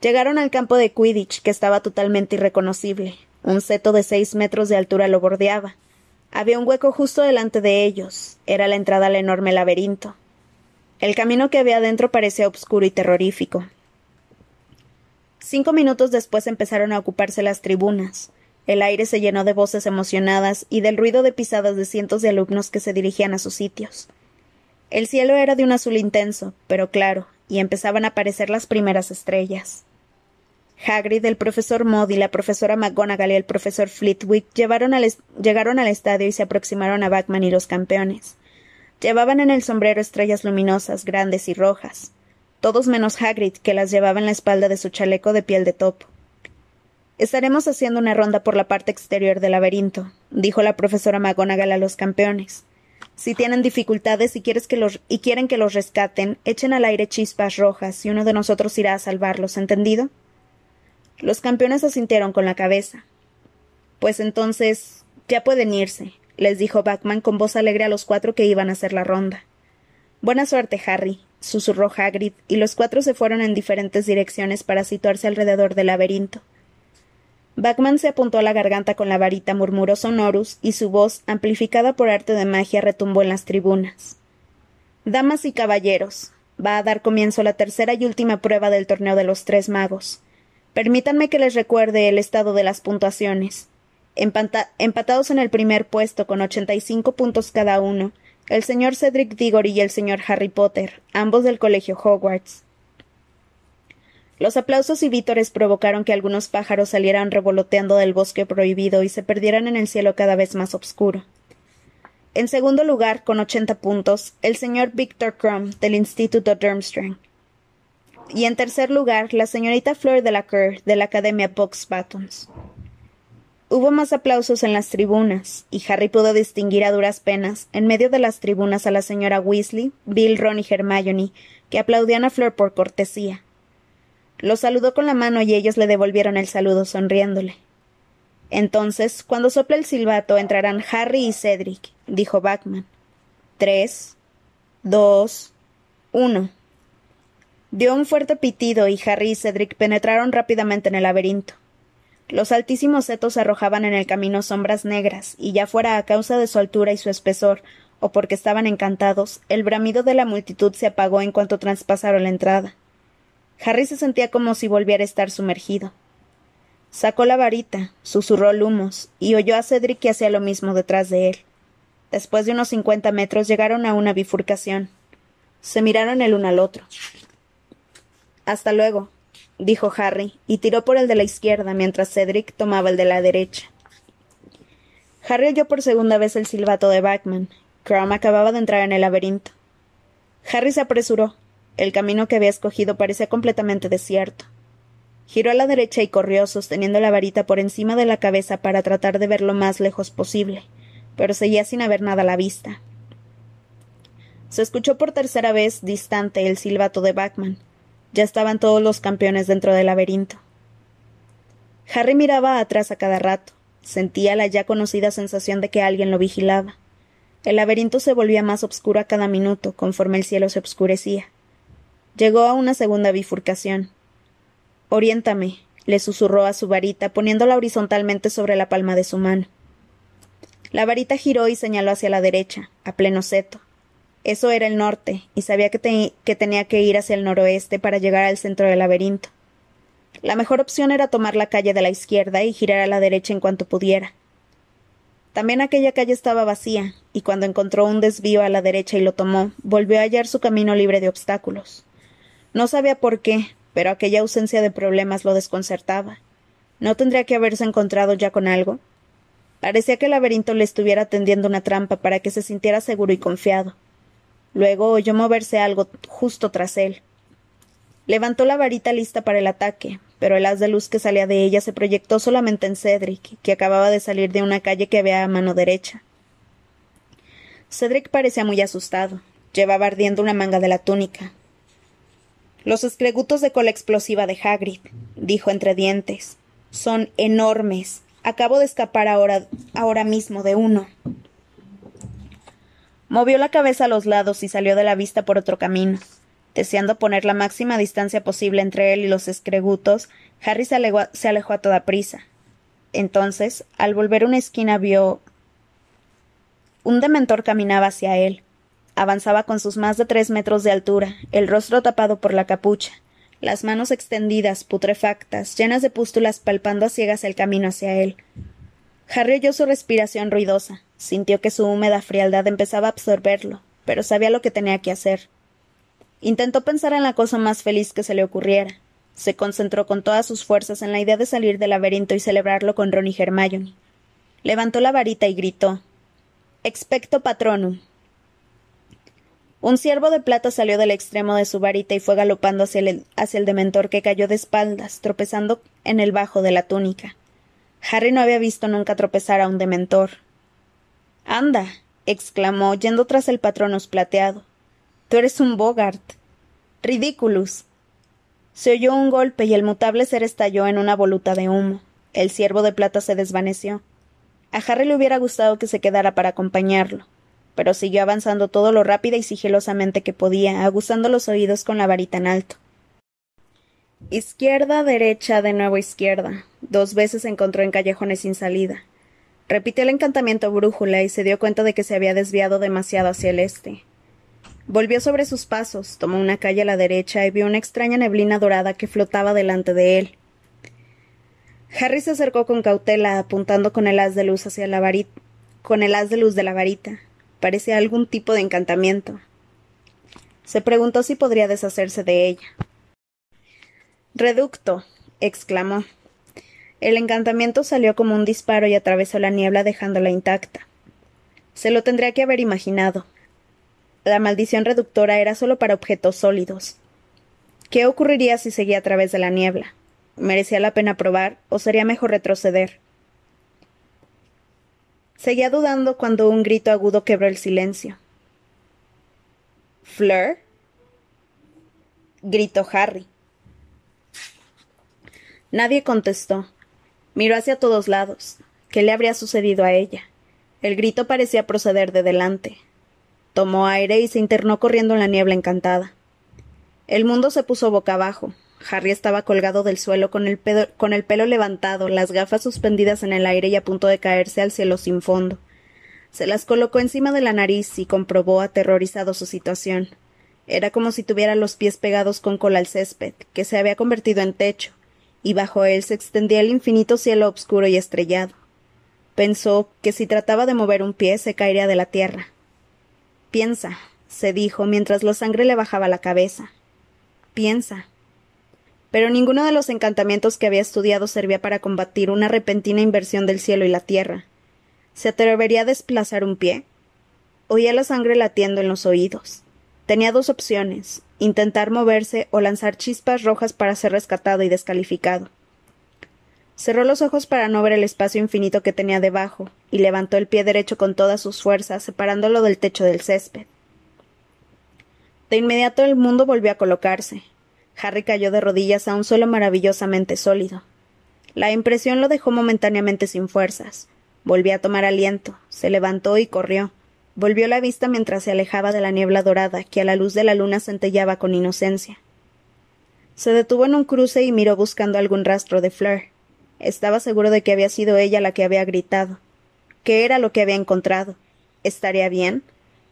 Llegaron al campo de Quidditch, que estaba totalmente irreconocible. Un seto de seis metros de altura lo bordeaba. Había un hueco justo delante de ellos. Era la entrada al enorme laberinto. El camino que había dentro parecía oscuro y terrorífico. Cinco minutos después empezaron a ocuparse las tribunas. El aire se llenó de voces emocionadas y del ruido de pisadas de cientos de alumnos que se dirigían a sus sitios. El cielo era de un azul intenso, pero claro, y empezaban a aparecer las primeras estrellas. Hagrid, el profesor Modi, la profesora McGonagall y el profesor Flitwick llegaron al estadio y se aproximaron a Batman y los campeones. Llevaban en el sombrero estrellas luminosas, grandes y rojas, todos menos Hagrid, que las llevaba en la espalda de su chaleco de piel de topo. Estaremos haciendo una ronda por la parte exterior del laberinto, dijo la profesora McGonagall a los campeones. Si tienen dificultades y, que los, y quieren que los rescaten, echen al aire chispas rojas y uno de nosotros irá a salvarlos, ¿entendido? Los campeones asintieron con la cabeza. Pues entonces ya pueden irse, les dijo Batman con voz alegre a los cuatro que iban a hacer la ronda. Buena suerte, Harry, susurró Hagrid, y los cuatro se fueron en diferentes direcciones para situarse alrededor del laberinto. Backman se apuntó a la garganta con la varita, murmuró Sonorus, y su voz, amplificada por arte de magia, retumbó en las tribunas. Damas y caballeros, Va a dar comienzo la tercera y última prueba del torneo de los tres magos. Permítanme que les recuerde el estado de las puntuaciones. empatados en el primer puesto con ochenta y cinco puntos cada uno, el señor Cedric Diggory y el señor Harry Potter, ambos del colegio Hogwarts. Los aplausos y vítores provocaron que algunos pájaros salieran revoloteando del bosque prohibido y se perdieran en el cielo cada vez más oscuro. En segundo lugar, con ochenta puntos, el señor Victor Crumb, del Instituto Durmstrang. Y en tercer lugar, la señorita Fleur de la Cour, de la Academia Box Buttons. Hubo más aplausos en las tribunas, y Harry pudo distinguir a duras penas, en medio de las tribunas, a la señora Weasley, Bill, Ron y Hermione, que aplaudían a Fleur por cortesía. Lo saludó con la mano y ellos le devolvieron el saludo sonriéndole. Entonces, cuando sople el silbato, entrarán Harry y Cedric, dijo Bachman. Tres, dos, uno. Dio un fuerte pitido y Harry y Cedric penetraron rápidamente en el laberinto. Los altísimos setos arrojaban en el camino sombras negras, y ya fuera a causa de su altura y su espesor, o porque estaban encantados, el bramido de la multitud se apagó en cuanto traspasaron la entrada. Harry se sentía como si volviera a estar sumergido. Sacó la varita, susurró Lumos, y oyó a Cedric que hacía lo mismo detrás de él. Después de unos cincuenta metros llegaron a una bifurcación. Se miraron el uno al otro. Hasta luego, dijo Harry, y tiró por el de la izquierda mientras Cedric tomaba el de la derecha. Harry oyó por segunda vez el silbato de Backman. Crumb acababa de entrar en el laberinto. Harry se apresuró. El camino que había escogido parecía completamente desierto. Giró a la derecha y corrió sosteniendo la varita por encima de la cabeza para tratar de ver lo más lejos posible, pero seguía sin haber nada a la vista. Se escuchó por tercera vez distante el silbato de Bachman. Ya estaban todos los campeones dentro del laberinto. Harry miraba atrás a cada rato. Sentía la ya conocida sensación de que alguien lo vigilaba. El laberinto se volvía más oscuro a cada minuto, conforme el cielo se oscurecía. Llegó a una segunda bifurcación. Oriéntame, le susurró a su varita, poniéndola horizontalmente sobre la palma de su mano. La varita giró y señaló hacia la derecha, a pleno seto. Eso era el norte, y sabía que, que, tenía que ir hacia el noroeste para llegar al centro del laberinto. La mejor opción era tomar la calle de la izquierda y girar a la derecha en cuanto pudiera. También aquella calle estaba vacía, y cuando encontró un desvío a la derecha y lo tomó, volvió a hallar su camino libre de obstáculos. No sabía por qué, pero aquella ausencia de problemas lo desconcertaba. ¿No tendría que haberse encontrado ya con algo? Parecía que el laberinto le estuviera tendiendo una trampa para que se sintiera seguro y confiado. Luego oyó moverse algo justo tras él. Levantó la varita lista para el ataque, pero el haz de luz que salía de ella se proyectó solamente en Cedric, que acababa de salir de una calle que había a mano derecha. Cedric parecía muy asustado. Llevaba ardiendo una manga de la túnica, los escregutos de cola explosiva de Hagrid, dijo entre dientes. Son enormes. Acabo de escapar ahora, ahora mismo de uno. Movió la cabeza a los lados y salió de la vista por otro camino. Deseando poner la máxima distancia posible entre él y los escregutos, Harry se alejó, se alejó a toda prisa. Entonces, al volver una esquina, vio. Un dementor caminaba hacia él. Avanzaba con sus más de tres metros de altura, el rostro tapado por la capucha, las manos extendidas, putrefactas, llenas de pústulas palpando a ciegas el camino hacia él. Harry oyó su respiración ruidosa, sintió que su húmeda frialdad empezaba a absorberlo, pero sabía lo que tenía que hacer. Intentó pensar en la cosa más feliz que se le ocurriera. Se concentró con todas sus fuerzas en la idea de salir del laberinto y celebrarlo con Ron y Hermione. Levantó la varita y gritó Expecto patronum. Un ciervo de plata salió del extremo de su varita y fue galopando hacia el, hacia el dementor que cayó de espaldas, tropezando en el bajo de la túnica. Harry no había visto nunca tropezar a un dementor. Anda, exclamó, yendo tras el patronus plateado. Tú eres un Bogart. Ridiculus. Se oyó un golpe y el mutable ser estalló en una voluta de humo. El ciervo de plata se desvaneció. A Harry le hubiera gustado que se quedara para acompañarlo pero siguió avanzando todo lo rápida y sigilosamente que podía, aguzando los oídos con la varita en alto. Izquierda, derecha, de nuevo izquierda. Dos veces se encontró en callejones sin salida. Repitió el encantamiento brújula y se dio cuenta de que se había desviado demasiado hacia el este. Volvió sobre sus pasos, tomó una calle a la derecha y vio una extraña neblina dorada que flotaba delante de él. Harry se acercó con cautela, apuntando con el haz de luz hacia la varita, con el haz de luz de la varita. Parecía algún tipo de encantamiento. Se preguntó si podría deshacerse de ella. Reducto, exclamó. El encantamiento salió como un disparo y atravesó la niebla dejándola intacta. Se lo tendría que haber imaginado. La maldición reductora era solo para objetos sólidos. ¿Qué ocurriría si seguía a través de la niebla? ¿Merecía la pena probar o sería mejor retroceder? Seguía dudando cuando un grito agudo quebró el silencio. ¿Fleur? gritó Harry. Nadie contestó. Miró hacia todos lados. ¿Qué le habría sucedido a ella? El grito parecía proceder de delante. Tomó aire y se internó corriendo en la niebla encantada. El mundo se puso boca abajo. Harry estaba colgado del suelo con el, con el pelo levantado, las gafas suspendidas en el aire y a punto de caerse al cielo sin fondo. Se las colocó encima de la nariz y comprobó aterrorizado su situación. Era como si tuviera los pies pegados con cola al césped, que se había convertido en techo, y bajo él se extendía el infinito cielo oscuro y estrellado. Pensó que si trataba de mover un pie se caería de la tierra. Piensa, se dijo mientras la sangre le bajaba la cabeza. Piensa. Pero ninguno de los encantamientos que había estudiado servía para combatir una repentina inversión del cielo y la tierra. ¿Se atrevería a desplazar un pie? Oía la sangre latiendo en los oídos. Tenía dos opciones intentar moverse o lanzar chispas rojas para ser rescatado y descalificado. Cerró los ojos para no ver el espacio infinito que tenía debajo, y levantó el pie derecho con todas sus fuerzas, separándolo del techo del césped. De inmediato el mundo volvió a colocarse. Harry cayó de rodillas a un suelo maravillosamente sólido. La impresión lo dejó momentáneamente sin fuerzas. Volvió a tomar aliento, se levantó y corrió. Volvió la vista mientras se alejaba de la niebla dorada que a la luz de la luna centellaba con inocencia. Se detuvo en un cruce y miró buscando algún rastro de Fleur. Estaba seguro de que había sido ella la que había gritado. ¿Qué era lo que había encontrado? ¿Estaría bien?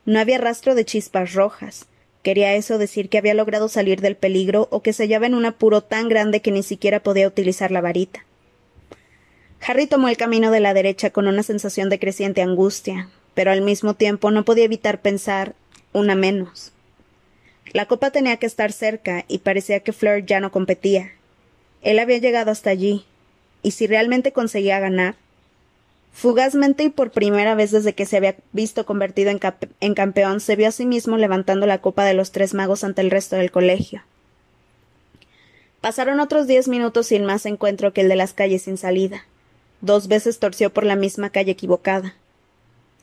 No había rastro de chispas rojas. ¿Quería eso decir que había logrado salir del peligro o que se hallaba en un apuro tan grande que ni siquiera podía utilizar la varita? Harry tomó el camino de la derecha con una sensación de creciente angustia, pero al mismo tiempo no podía evitar pensar una menos. La copa tenía que estar cerca y parecía que Fleur ya no competía. Él había llegado hasta allí, y si realmente conseguía ganar. Fugazmente y por primera vez desde que se había visto convertido en, campeón, se vio a sí mismo levantando la copa de los tres magos ante el resto del colegio. Pasaron otros diez minutos sin más encuentro que el de las calles sin salida. Dos veces torció por la misma calle equivocada.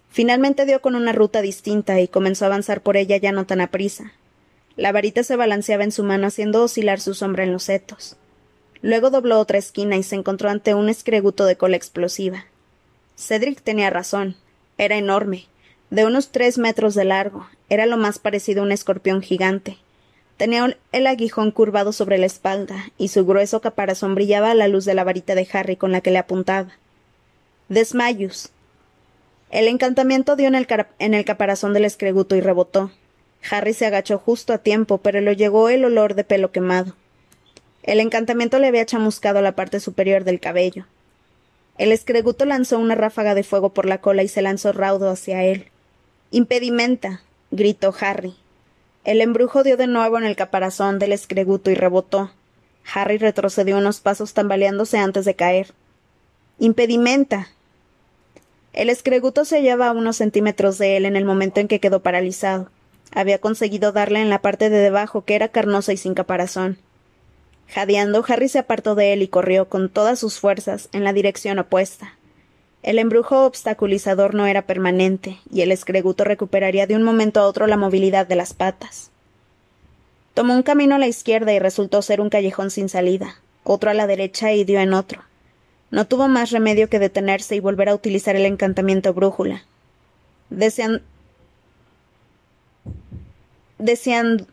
Finalmente dio con una ruta distinta y comenzó a avanzar por ella ya no tan aprisa. La varita se balanceaba en su mano haciendo oscilar su sombra en los setos. Luego dobló otra esquina y se encontró ante un escreguto de cola explosiva. Cedric tenía razón. Era enorme, de unos tres metros de largo. Era lo más parecido a un escorpión gigante. Tenía el aguijón curvado sobre la espalda, y su grueso caparazón brillaba a la luz de la varita de Harry con la que le apuntaba. Desmayus. El encantamiento dio en el, en el caparazón del escreguto y rebotó. Harry se agachó justo a tiempo, pero le llegó el olor de pelo quemado. El encantamiento le había chamuscado la parte superior del cabello. El escreguto lanzó una ráfaga de fuego por la cola y se lanzó raudo hacia él. Impedimenta. gritó Harry. El embrujo dio de nuevo en el caparazón del escreguto y rebotó. Harry retrocedió unos pasos tambaleándose antes de caer. Impedimenta. El escreguto se hallaba a unos centímetros de él en el momento en que quedó paralizado. Había conseguido darle en la parte de debajo, que era carnosa y sin caparazón. Jadeando, Harry se apartó de él y corrió con todas sus fuerzas en la dirección opuesta. El embrujo obstaculizador no era permanente, y el escreguto recuperaría de un momento a otro la movilidad de las patas. Tomó un camino a la izquierda y resultó ser un callejón sin salida, otro a la derecha y dio en otro. No tuvo más remedio que detenerse y volver a utilizar el encantamiento brújula. Desean... Desean...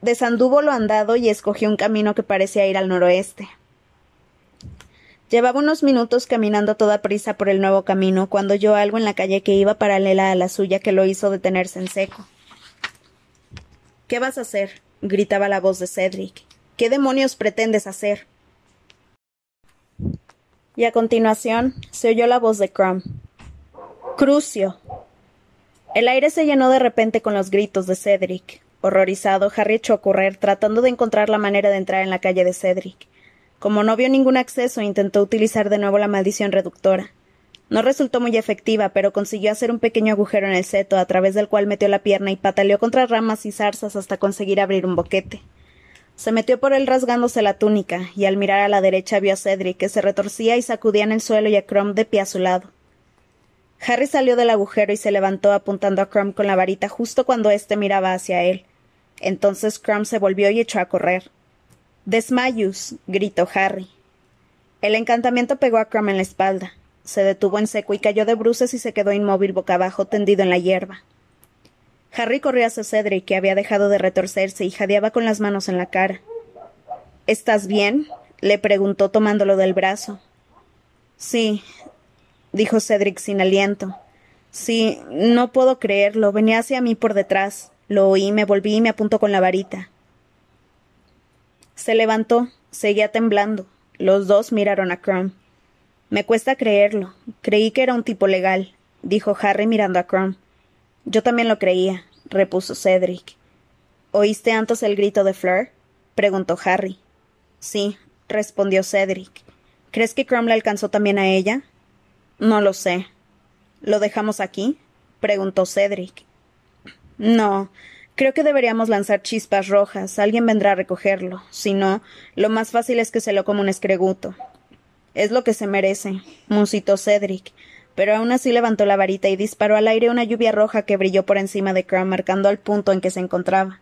Desanduvo lo andado y escogió un camino que parecía ir al noroeste. Llevaba unos minutos caminando a toda prisa por el nuevo camino cuando oyó algo en la calle que iba paralela a la suya que lo hizo detenerse en seco. ¿Qué vas a hacer? gritaba la voz de Cedric. ¿Qué demonios pretendes hacer? Y a continuación se oyó la voz de Crumb. Crucio. El aire se llenó de repente con los gritos de Cedric. Horrorizado, Harry echó a correr, tratando de encontrar la manera de entrar en la calle de Cedric. Como no vio ningún acceso, intentó utilizar de nuevo la maldición reductora. No resultó muy efectiva, pero consiguió hacer un pequeño agujero en el seto, a través del cual metió la pierna y pataleó contra ramas y zarzas hasta conseguir abrir un boquete. Se metió por él rasgándose la túnica, y al mirar a la derecha vio a Cedric, que se retorcía y sacudía en el suelo y a Crumb de pie a su lado. Harry salió del agujero y se levantó apuntando a Crumb con la varita justo cuando éste miraba hacia él. Entonces Crumb se volvió y echó a correr. Desmayus. gritó Harry. El encantamiento pegó a Crumb en la espalda. Se detuvo en seco y cayó de bruces y se quedó inmóvil boca abajo, tendido en la hierba. Harry corrió hacia Cedric, que había dejado de retorcerse y jadeaba con las manos en la cara. ¿Estás bien? le preguntó tomándolo del brazo. Sí, dijo Cedric sin aliento. Sí, no puedo creerlo. Venía hacia mí por detrás. Lo oí, me volví y me apuntó con la varita. Se levantó, seguía temblando. Los dos miraron a Crumb. Me cuesta creerlo. Creí que era un tipo legal, dijo Harry mirando a Crumb. Yo también lo creía, repuso Cedric. ¿Oíste antes el grito de Fleur? preguntó Harry. Sí, respondió Cedric. ¿Crees que Crumb le alcanzó también a ella? No lo sé. ¿Lo dejamos aquí? preguntó Cedric. No, creo que deberíamos lanzar chispas rojas. Alguien vendrá a recogerlo. Si no, lo más fácil es que se lo coma un escreguto. Es lo que se merece, musitó Cedric, pero aún así levantó la varita y disparó al aire una lluvia roja que brilló por encima de Crumb, marcando al punto en que se encontraba.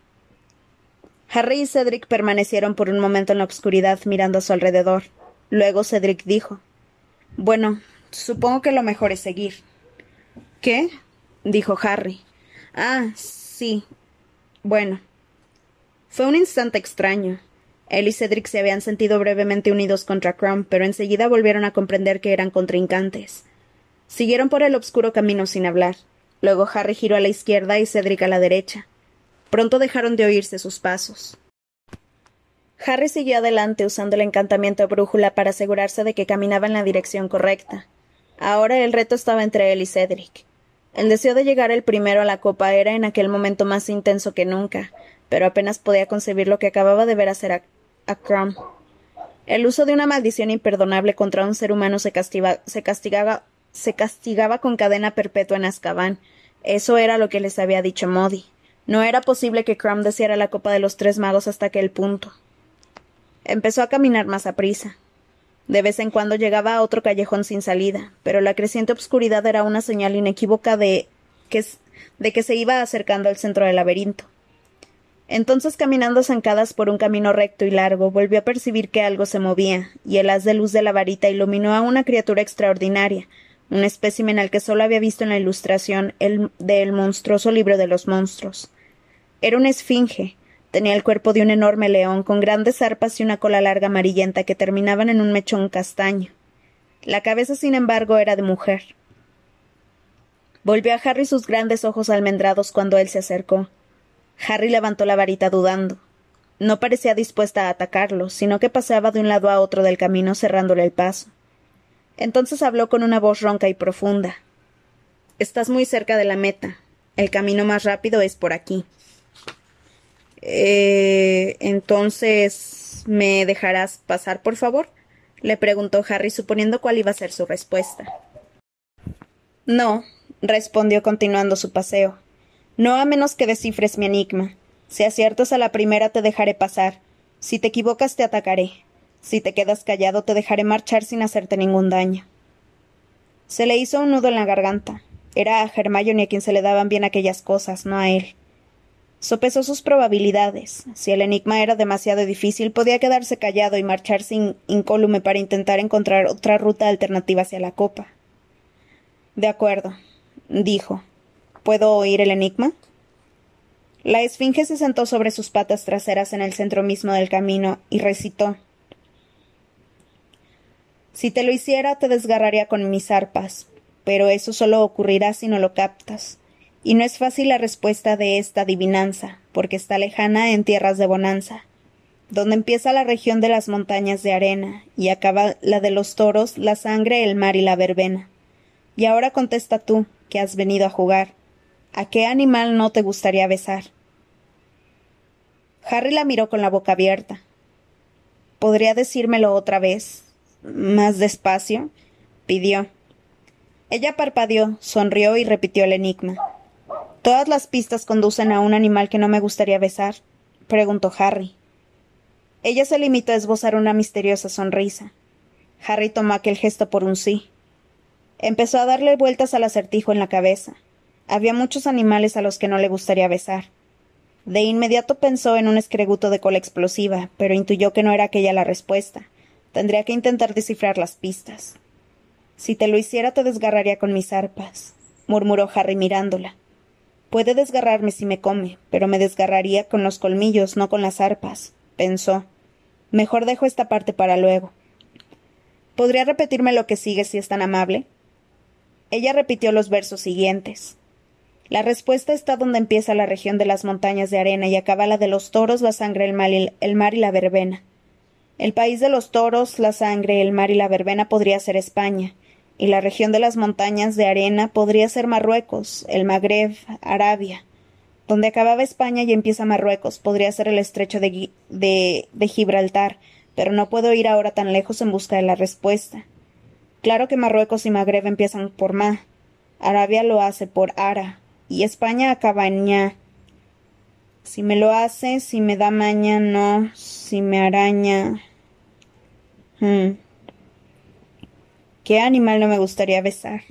Harry y Cedric permanecieron por un momento en la oscuridad mirando a su alrededor. Luego Cedric dijo Bueno, supongo que lo mejor es seguir. ¿Qué? dijo Harry. Ah, sí. Bueno. Fue un instante extraño. Él y Cedric se habían sentido brevemente unidos contra Crumb, pero enseguida volvieron a comprender que eran contrincantes. Siguieron por el obscuro camino sin hablar. Luego Harry giró a la izquierda y Cedric a la derecha. Pronto dejaron de oírse sus pasos. Harry siguió adelante usando el encantamiento brújula para asegurarse de que caminaba en la dirección correcta. Ahora el reto estaba entre él y Cedric. El deseo de llegar el primero a la copa era en aquel momento más intenso que nunca, pero apenas podía concebir lo que acababa de ver hacer a Crumb. El uso de una maldición imperdonable contra un ser humano se, se, castigaba, se castigaba con cadena perpetua en Azkaban. Eso era lo que les había dicho Modi. No era posible que Crumb deseara la copa de los tres magos hasta aquel punto. Empezó a caminar más a prisa. De vez en cuando llegaba a otro callejón sin salida, pero la creciente obscuridad era una señal inequívoca de que, se iba acercando al centro del laberinto. Entonces, caminando zancadas por un camino recto y largo, volvió a percibir que algo se movía, y el haz de luz de la varita iluminó a una criatura extraordinaria, un espécimen al que solo había visto en la ilustración el, del monstruoso libro de los monstruos. Era una esfinge, tenía el cuerpo de un enorme león, con grandes arpas y una cola larga amarillenta que terminaban en un mechón castaño. La cabeza, sin embargo, era de mujer. Volvió a Harry sus grandes ojos almendrados cuando él se acercó. Harry levantó la varita dudando. No parecía dispuesta a atacarlo, sino que paseaba de un lado a otro del camino cerrándole el paso. Entonces habló con una voz ronca y profunda. Estás muy cerca de la meta. El camino más rápido es por aquí. Eh, entonces. ¿Me dejarás pasar, por favor? le preguntó Harry, suponiendo cuál iba a ser su respuesta. No, respondió continuando su paseo. No a menos que descifres mi enigma. Si aciertas a la primera te dejaré pasar. Si te equivocas te atacaré. Si te quedas callado te dejaré marchar sin hacerte ningún daño. Se le hizo un nudo en la garganta. Era a Hermione a quien se le daban bien aquellas cosas, no a él. Sopesó sus probabilidades. Si el enigma era demasiado difícil, podía quedarse callado y marchar sin incólume para intentar encontrar otra ruta alternativa hacia la copa. De acuerdo, dijo. ¿Puedo oír el enigma? La esfinge se sentó sobre sus patas traseras en el centro mismo del camino y recitó Si te lo hiciera te desgarraría con mis arpas, pero eso solo ocurrirá si no lo captas. Y no es fácil la respuesta de esta adivinanza, porque está lejana en tierras de bonanza, donde empieza la región de las montañas de arena y acaba la de los toros, la sangre, el mar y la verbena. Y ahora contesta tú, que has venido a jugar. ¿A qué animal no te gustaría besar? Harry la miró con la boca abierta. ¿Podría decírmelo otra vez? Más despacio. pidió. Ella parpadeó, sonrió y repitió el enigma. ¿Todas las pistas conducen a un animal que no me gustaría besar? preguntó Harry. Ella se limitó a esbozar una misteriosa sonrisa. Harry tomó aquel gesto por un sí. Empezó a darle vueltas al acertijo en la cabeza. Había muchos animales a los que no le gustaría besar. De inmediato pensó en un escreguto de cola explosiva, pero intuyó que no era aquella la respuesta. Tendría que intentar descifrar las pistas. Si te lo hiciera te desgarraría con mis arpas, murmuró Harry mirándola. Puede desgarrarme si me come, pero me desgarraría con los colmillos, no con las arpas, pensó. Mejor dejo esta parte para luego. ¿Podría repetirme lo que sigue si es tan amable? Ella repitió los versos siguientes. La respuesta está donde empieza la región de las montañas de arena y acaba la de los toros, la sangre, el mar y, el mar y la verbena. El país de los toros, la sangre, el mar y la verbena podría ser España, y la región de las montañas de arena podría ser Marruecos, el Magreb, Arabia. Donde acababa España y empieza Marruecos podría ser el estrecho de, de, Gibraltar, pero no puedo ir ahora tan lejos en busca de la respuesta. Claro que Marruecos y Magreb empiezan por Ma, Arabia lo hace por Ara, y España acaba en ña. Si me lo hace, si me da maña, no, si me araña. Hmm. ¿Qué animal no me gustaría besar?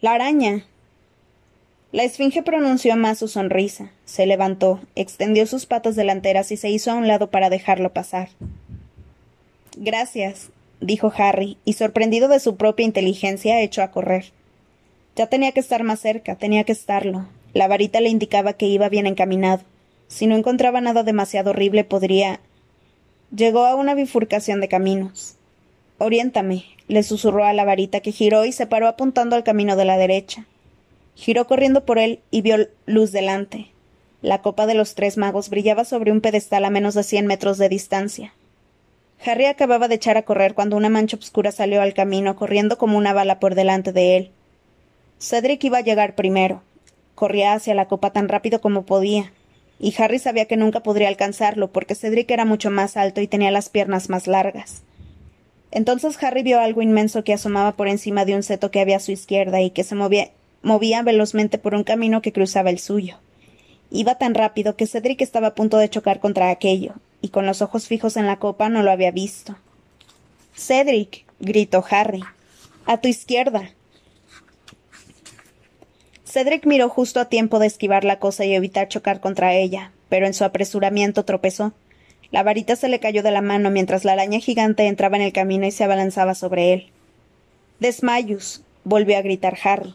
La araña. La esfinge pronunció más su sonrisa, se levantó, extendió sus patas delanteras y se hizo a un lado para dejarlo pasar. Gracias, dijo Harry, y sorprendido de su propia inteligencia, echó a correr. Ya tenía que estar más cerca, tenía que estarlo. La varita le indicaba que iba bien encaminado. Si no encontraba nada demasiado horrible, podría Llegó a una bifurcación de caminos. Oriéntame, le susurró a la varita que giró y se paró apuntando al camino de la derecha. Giró corriendo por él y vio luz delante. La copa de los tres magos brillaba sobre un pedestal a menos de cien metros de distancia. Harry acababa de echar a correr cuando una mancha oscura salió al camino, corriendo como una bala por delante de él. Cedric iba a llegar primero. Corría hacia la copa tan rápido como podía y Harry sabía que nunca podría alcanzarlo porque Cedric era mucho más alto y tenía las piernas más largas. Entonces Harry vio algo inmenso que asomaba por encima de un seto que había a su izquierda y que se movía, movía velozmente por un camino que cruzaba el suyo. Iba tan rápido que Cedric estaba a punto de chocar contra aquello, y con los ojos fijos en la copa no lo había visto. Cedric. gritó Harry. A tu izquierda. Cedric miró justo a tiempo de esquivar la cosa y evitar chocar contra ella, pero en su apresuramiento tropezó. La varita se le cayó de la mano mientras la araña gigante entraba en el camino y se abalanzaba sobre él. Desmayus, volvió a gritar Harry.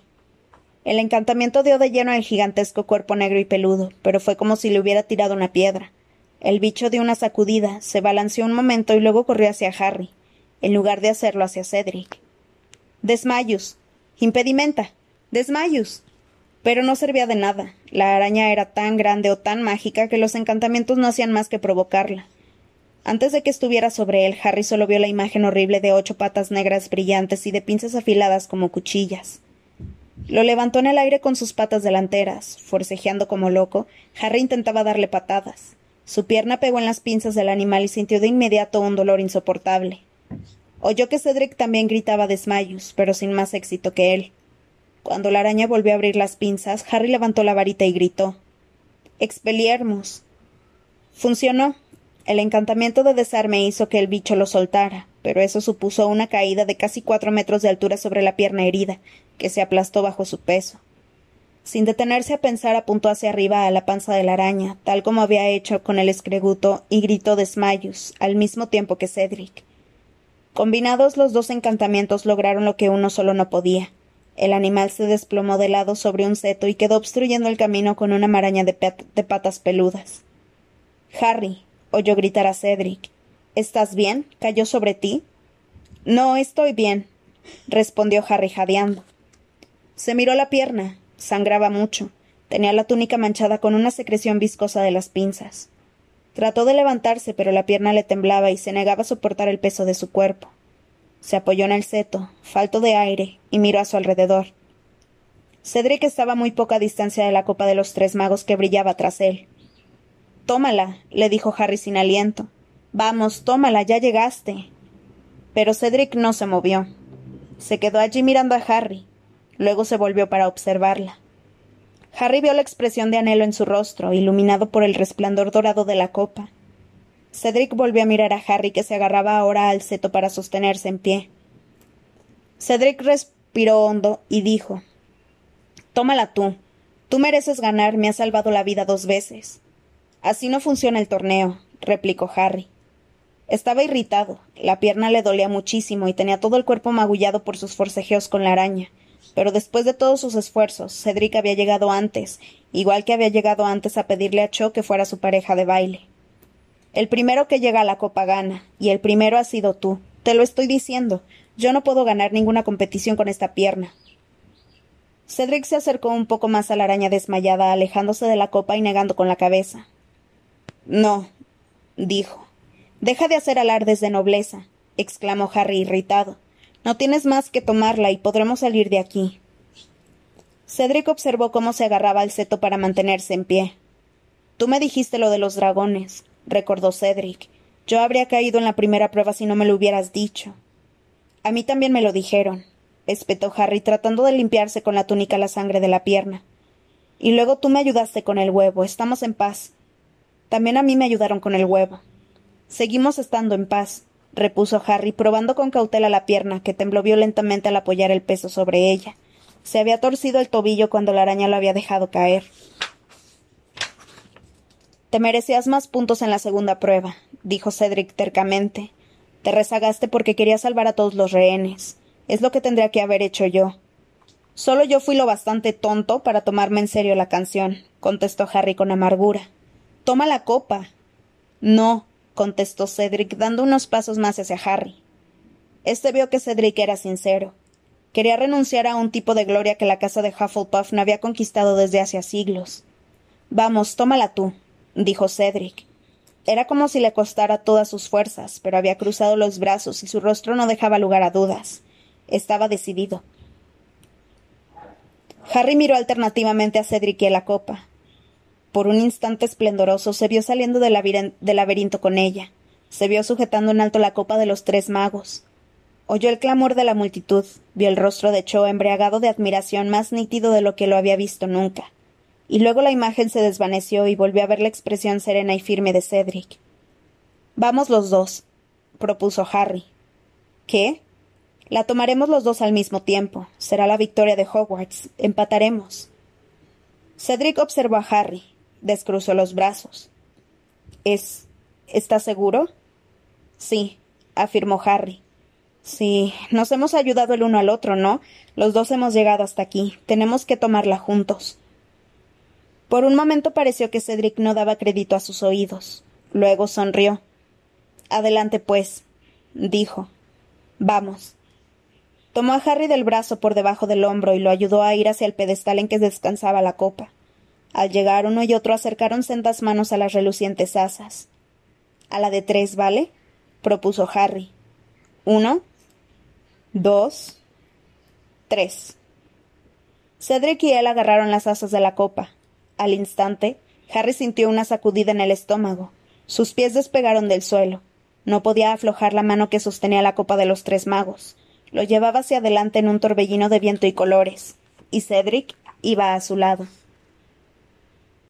El encantamiento dio de lleno al gigantesco cuerpo negro y peludo, pero fue como si le hubiera tirado una piedra. El bicho dio una sacudida, se balanceó un momento y luego corrió hacia Harry, en lugar de hacerlo hacia Cedric. Desmayus. Impedimenta. Desmayus. Pero no servía de nada. La araña era tan grande o tan mágica que los encantamientos no hacían más que provocarla. Antes de que estuviera sobre él, Harry solo vio la imagen horrible de ocho patas negras brillantes y de pinzas afiladas como cuchillas. Lo levantó en el aire con sus patas delanteras. Forcejeando como loco, Harry intentaba darle patadas. Su pierna pegó en las pinzas del animal y sintió de inmediato un dolor insoportable. Oyó que Cedric también gritaba desmayos, pero sin más éxito que él. Cuando la araña volvió a abrir las pinzas, Harry levantó la varita y gritó Expeliermos. Funcionó. El encantamiento de desarme hizo que el bicho lo soltara, pero eso supuso una caída de casi cuatro metros de altura sobre la pierna herida, que se aplastó bajo su peso. Sin detenerse a pensar, apuntó hacia arriba a la panza de la araña, tal como había hecho con el escreguto, y gritó desmayos, al mismo tiempo que Cedric. Combinados los dos encantamientos lograron lo que uno solo no podía el animal se desplomó de lado sobre un seto y quedó obstruyendo el camino con una maraña de, patas peludas. Harry, oyó gritar a Cedric. ¿Estás bien? ¿Cayó sobre ti? No, estoy bien, respondió Harry jadeando. Se miró la pierna. Sangraba mucho. Tenía la túnica manchada con una secreción viscosa de las pinzas. Trató de levantarse, pero la pierna le temblaba y se negaba a soportar el peso de su cuerpo. Se apoyó en el seto, falto de aire, y miró a su alrededor. Cedric estaba a muy poca distancia de la copa de los tres magos que brillaba tras él. Tómala, le dijo Harry sin aliento. Vamos, tómala, ya llegaste. Pero Cedric no se movió. Se quedó allí mirando a Harry. Luego se volvió para observarla. Harry vio la expresión de anhelo en su rostro, iluminado por el resplandor dorado de la copa. Cedric volvió a mirar a Harry, que se agarraba ahora al seto para sostenerse en pie. Cedric respiró hondo y dijo Tómala tú. Tú mereces ganar, me has salvado la vida dos veces. Así no funciona el torneo, replicó Harry. Estaba irritado, la pierna le dolía muchísimo y tenía todo el cuerpo magullado por sus forcejeos con la araña. Pero después de todos sus esfuerzos, Cedric había llegado antes, igual que había llegado antes a pedirle a Cho que fuera su pareja de baile. El primero que llega a la copa gana, y el primero ha sido tú. Te lo estoy diciendo. Yo no puedo ganar ninguna competición con esta pierna. Cedric se acercó un poco más a la araña desmayada, alejándose de la copa y negando con la cabeza. No, dijo. Deja de hacer alardes de nobleza, exclamó Harry irritado. No tienes más que tomarla y podremos salir de aquí. Cedric observó cómo se agarraba al seto para mantenerse en pie. Tú me dijiste lo de los dragones, recordó Cedric. Yo habría caído en la primera prueba si no me lo hubieras dicho. A mí también me lo dijeron, espetó Harry, tratando de limpiarse con la túnica la sangre de la pierna. Y luego tú me ayudaste con el huevo. Estamos en paz. También a mí me ayudaron con el huevo. Seguimos estando en paz, repuso Harry, probando con cautela la pierna, que tembló violentamente al apoyar el peso sobre ella. Se había torcido el tobillo cuando la araña lo había dejado caer. Te merecías más puntos en la segunda prueba, dijo Cedric tercamente. Te rezagaste porque quería salvar a todos los rehenes. Es lo que tendría que haber hecho yo. Solo yo fui lo bastante tonto para tomarme en serio la canción, contestó Harry con amargura. Toma la copa. No, contestó Cedric, dando unos pasos más hacia Harry. Este vio que Cedric era sincero. Quería renunciar a un tipo de gloria que la casa de Hufflepuff no había conquistado desde hace siglos. Vamos, tómala tú, dijo Cedric. Era como si le costara todas sus fuerzas, pero había cruzado los brazos y su rostro no dejaba lugar a dudas. Estaba decidido. Harry miró alternativamente a Cedric y a la copa. Por un instante esplendoroso se vio saliendo del, laberinto con ella. Se vio sujetando en alto la copa de los tres magos. Oyó el clamor de la multitud, vio el rostro de Cho embriagado de admiración más nítido de lo que lo había visto nunca. Y luego la imagen se desvaneció y volvió a ver la expresión serena y firme de Cedric. Vamos los dos, propuso Harry. ¿Qué? La tomaremos los dos al mismo tiempo. Será la victoria de Hogwarts. Empataremos. Cedric observó a Harry. Descruzó los brazos. ¿Es. ¿Estás seguro? Sí, afirmó Harry. Sí, nos hemos ayudado el uno al otro, ¿no? Los dos hemos llegado hasta aquí. Tenemos que tomarla juntos. Por un momento pareció que Cedric no daba crédito a sus oídos. Luego sonrió. Adelante, pues, dijo. Vamos. Tomó a Harry del brazo por debajo del hombro y lo ayudó a ir hacia el pedestal en que descansaba la copa. Al llegar uno y otro acercaron sendas manos a las relucientes asas. A la de tres, ¿vale? propuso Harry. Uno, dos, tres. Cedric y él agarraron las asas de la copa. Al instante, Harry sintió una sacudida en el estómago. Sus pies despegaron del suelo. No podía aflojar la mano que sostenía la copa de los tres magos. Lo llevaba hacia adelante en un torbellino de viento y colores, y Cedric iba a su lado.